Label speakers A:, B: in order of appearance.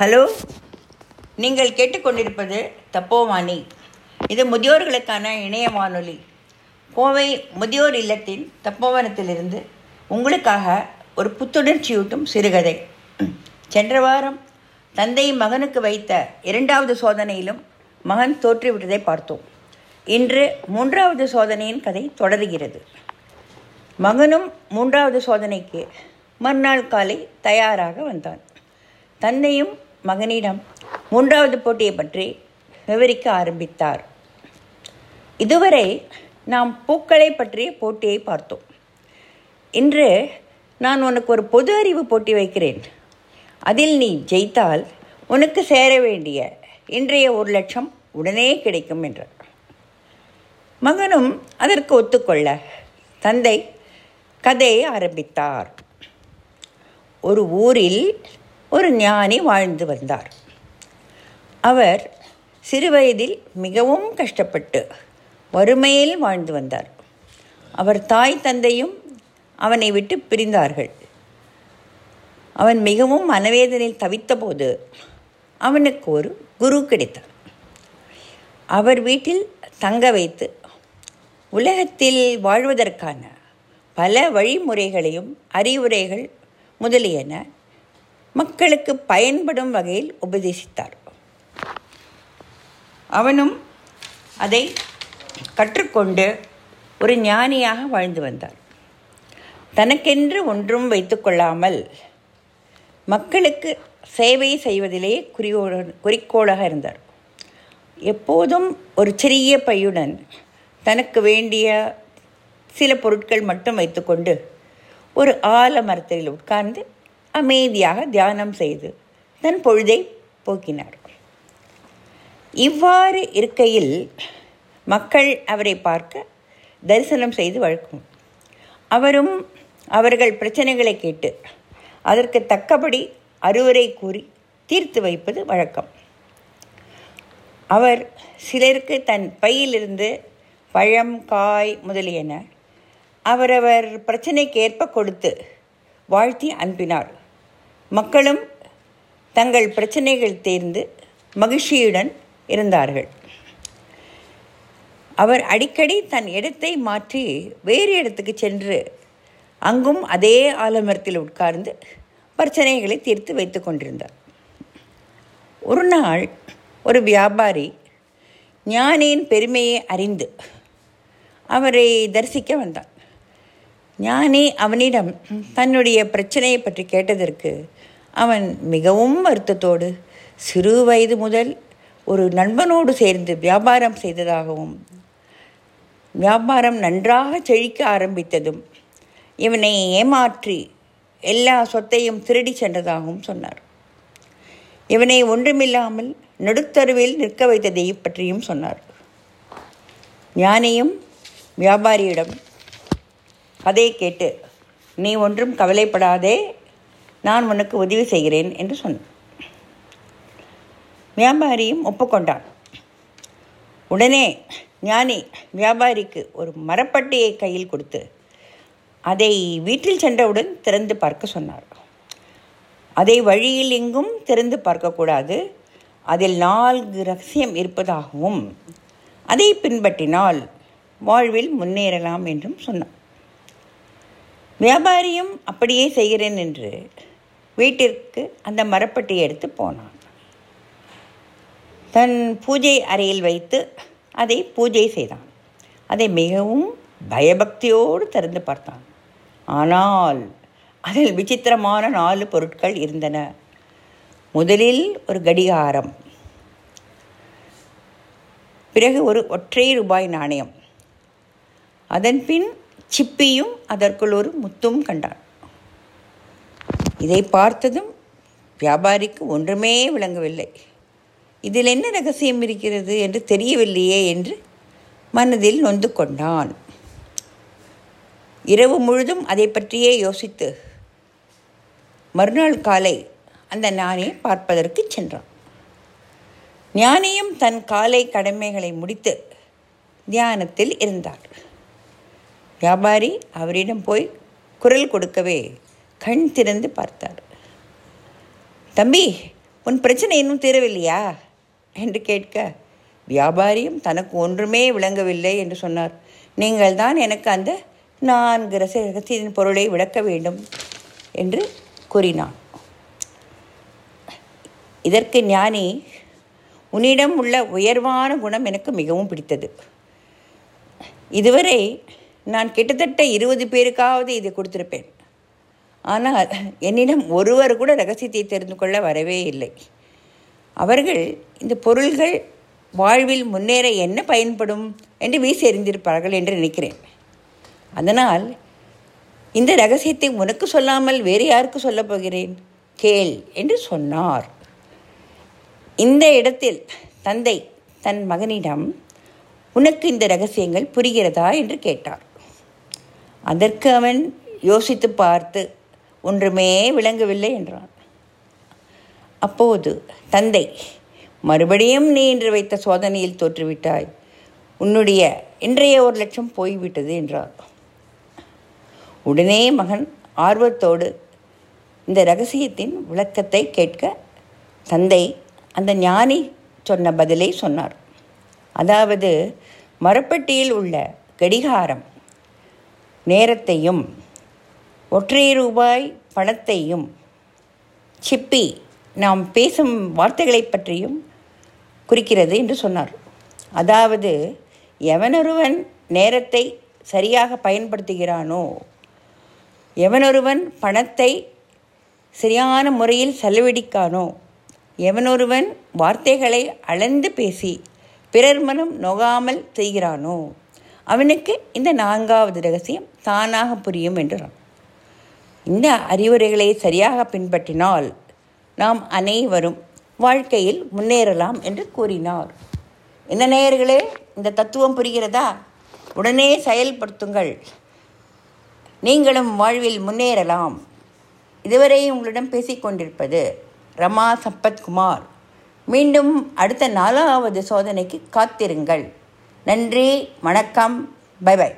A: Hello? நீங்கள் கேட்டுக்கொண்டிருப்பது தப்போவாணி. இது முதியோர்களுக்கான இணைய வானொலி. கோவை முதியோர் இல்லத்தின் தப்போவனத்திலிருந்து உங்களுக்காக ஒரு புத்துணர்ச்சியூட்டும் சிறுகதை. சென்ற வாரம் தந்தை மகனுக்கு வைத்த இரண்டாவது சோதனையிலும் மகன் தோற்றுவிட்டதை பார்த்தோம். இன்று மூன்றாவது சோதனையின் கதை தொடர்கிறது. மகனும் மூன்றாவது சோதனைக்கு மறுநாள் காலை தயாராக வந்தான். தந்தையும் மகனிடம் மூன்றாவது போட்டியை பற்றி விவரிக்க ஆரம்பித்தார். இதுவரை நாம் பூக்களை பற்றிய போட்டியை பார்த்தோம். இன்று நான் உனக்கு ஒரு பொது அறிவு போட்டி வைக்கிறேன். அதில் நீ ஜெயித்தால் உனக்கு சேர வேண்டிய இன்றைய ஒரு லட்சம் உடனே கிடைக்கும் என்றார். மகனும் அதற்கு ஒத்துக்கொள்ள தந்தை கதையை ஆரம்பித்தார். ஒரு ஊரில் ஒரு ஞானி வாழ்ந்து வந்தார். அவர் சிறுவயதில் மிகவும் கஷ்டப்பட்டு வறுமையில் வாழ்ந்து வந்தார். அவர் தாய் தந்தையும் அவனை விட்டு பிரிந்தார்கள். அவன் மிகவும் மனவேதனையில் தவித்தபோது அவனுக்கு ஒரு குரு கிடைத்தார். அவர் வீட்டில் தங்க வைத்து உலகத்தில் வாழ்வதற்கான பல வழிமுறைகளையும் அறிவுரைகள் முதலியன மக்களுக்கு பயன்படும் வகையில் உபதேசித்தார். அவனும் அதை கற்றுக்கொண்டு ஒரு ஞானியாக வாழ்ந்து வந்தார். தனக்கென்று ஒன்றும் வைத்துக்கொள்ளாமல் மக்களுக்கு சேவை செய்வதிலே குறிக்கோள குறிக்கோளாக இருந்தார். எப்போதும் ஒரு சிறிய பையுடன் தனக்கு வேண்டிய சில பொருட்கள் மட்டும் வைத்துக்கொண்டு ஒரு ஆலமரத்தில் உட்கார்ந்து அமைதியாக தியானம் செய்து தன் பொழுதை போக்கினார். இவ்வாறு இருக்கையில் மக்கள் அவரை பார்க்க தரிசனம் செய்து வழக்கும். அவரும் அவர்கள் பிரச்சனைகளை கேட்டு அதற்கு தக்கபடி அறுவரை கூறி தீர்த்து வைப்பது வழக்கம். அவர் சிலருக்கு தன் பையிலிருந்து பழம் காய் முதலியன அவரவர் பிரச்சனைக்கு ஏற்ப கொடுத்து வாழ்த்தி அனுப்பினார். மக்களும் தங்கள் பிரச்சனைகள் தேர்ந்து மகிழ்ச்சியுடன் இருந்தார்கள். அவர் அடிக்கடி தன் இடத்தை மாற்றி வேறு இடத்துக்கு சென்று அங்கும் அதே ஆலமரத்தில் உட்கார்ந்து பிரச்சனைகளை தீர்த்து வைத்து கொண்டிருந்தார். ஒரு நாள் ஒரு வியாபாரி ஞானியின் பெருமையை அறிந்து அவரை தரிசிக்க வந்தான். ஞானி அவனிடம் தன்னுடைய பிரச்சனையை பற்றி கேட்டதற்கு அவன் மிகவும் வருத்தத்தோடு சிறு வயது முதல் ஒரு நண்பனோடு சேர்ந்து வியாபாரம் செய்ததாகவும் வியாபாரம் நன்றாக செழிக்க ஆரம்பித்ததும் இவனை ஏமாற்றி எல்லா சொத்தையும் திருடி சென்றதாகவும் சொன்னார். இவனை ஒன்றுமில்லாமல் நடுத்தருவில் நிற்க வைத்ததை பற்றியும் சொன்னார். ஞானியும் வியாபாரியிடம் அதை கேட்டு நீ ஒன்றும் கவலைப்படாதே நான் உனக்கு உதவி செய்கிறேன் என்று சொன்னான். வியாபாரியும் ஒப்புக்கொண்டான். உடனே ஞானி வியாபாரிக்கு ஒரு மரப்பட்டியை கையில் கொடுத்து அதை வீட்டில் சென்றவுடன் திறந்து பார்க்க சொன்னார். அதை வழியில் எங்கும் திறந்து பார்க்கக்கூடாது. அதில் நான்கு ரகசியம் இருப்பதாகவும் அதை பின்பற்றினால் வாழ்வில் முன்னேறலாம் என்றும் சொன்னார் வியாபாரியும் அப்படியே செய்கிறேன் என்று வீட்டிற்கு அந்த மரப்பட்டியை எடுத்து போனான். தன் பூஜை அறையில் வைத்து அதை பூஜை செய்தான். அதை மிகவும் பயபக்தியோடு திறந்து பார்த்தான். ஆனால் அதில் விசித்திரமான நாலு பொருட்கள் இருந்தன. முதலில் ஒரு கடிகாரம் பிறகு ஒரு ஒற்றை ரூபாய் நாணயம் அதன் பின் சிப்பியும் அதற்குள் ஒரு முத்தும் கண்டான் இதை பார்த்ததும் வியாபாரிக்கு ஒன்றுமே விளங்கவில்லை. இதில் என்ன ரகசியம் இருக்கிறது என்று தெரியவில்லையே என்று மனதில் நொந்து கொண்டான். இரவு முழுதும் அதை பற்றியே யோசித்து மறுநாள் காலை அந்த ஞானியை பார்ப்பதற்கு சென்றான். ஞானியும் தன் காலை கடமைகளை முடித்து தியானத்தில் இருந்தார் வியாபாரி அவரிடம் போய் குரல் கொடுக்கவே கண் திறந்து பார்த்தார். தம்பி உன் பிரச்சனை இன்னும் தீரவில்லையா? என்று கேட்க வியாபாரியும் தனக்கு ஒன்றுமே விளங்கவில்லை என்று சொன்னார். நீங்கள் தான் எனக்கு அந்த நான்கு ரச ரகசியத்தின் பொருளை விளக்க வேண்டும் என்று கூறினான். இதற்கு ஞானி உன்னிடம் உள்ள உயர்வான குணம் எனக்கு மிகவும் பிடித்தது. இதுவரை நான் கிட்டத்தட்ட இருபது பேருக்காவது இதை கொடுத்துருப்பேன். ஆனால் என்னிடம் ஒருவர் கூட ரகசியத்தை தெரிந்து கொள்ள வரவே இல்லை. அவர்கள் இந்த பொருள்கள் வாழ்வில் முன்னேற என்ன பயன்படும் என்று வீசி எறிந்திருப்பார்கள் என்று நினைக்கிறேன். அதனால் இந்த ரகசியத்தை உனக்கு சொல்லாமல் வேறு யாருக்கு சொல்லப் போகிறேன்? கேள் என்று சொன்னார். இந்த இடத்தில் தந்தை தன் மகனிடம் உனக்கு இந்த ரகசியங்கள் புரிகிறதா? என்று கேட்டார். அதற்கு அவன் யோசித்து பார்த்து ஒன்றுமே விளங்கவில்லை என்றான். அப்போது தந்தை மறுபடியும் நீ இன்று வைத்த சோதனையில் தோற்றுவிட்டாய். உன்னுடைய இன்றைய ஒரு லட்சம் போய்விட்டது என்றார் உடனே மகன் ஆர்வத்தோடு இந்த ரகசியத்தின் விளக்கத்தை கேட்க தந்தை அந்த ஞானி சொன்ன பதிலை சொன்னார். அதாவது மரப்பட்டியில் உள்ள கடிகாரம் நேரத்தையும் ஒற்றை ரூபாய் பணத்தையும் சிப்பி நாம் பேசும் வார்த்தைகளை பற்றியும் குறிக்கிறது என்று சொன்னார். அதாவது எவனொருவன் நேரத்தை சரியாக பயன்படுத்துகிறானோ எவனொருவன் பணத்தை சரியான முறையில் செலவழிக்கானோ எவனொருவன் வார்த்தைகளை அளந்து பேசி பிறர் மனம் நோகாமல் செய்கிறானோ அவனுக்கு இந்த நான்காவது ரகசியம் தானாக புரியும் என்றான் இந்த அறிவுரைகளை சரியாக பின்பற்றினால் நாம் அனைவரும் வாழ்க்கையில் முன்னேறலாம் என்று கூறினார். என்ன நேயர்களே இந்த தத்துவம் புரிகிறதா? உடனே செயல்படுத்துங்கள். நீங்களும் வாழ்வில் முன்னேறலாம். இதுவரை உங்களிடம் பேசிக்கொண்டிருப்பது ரமா சம்பத்குமார். மீண்டும் அடுத்த நாலாவது சோதனைக்கு காத்திருங்கள். நன்றி வணக்கம் பை பை.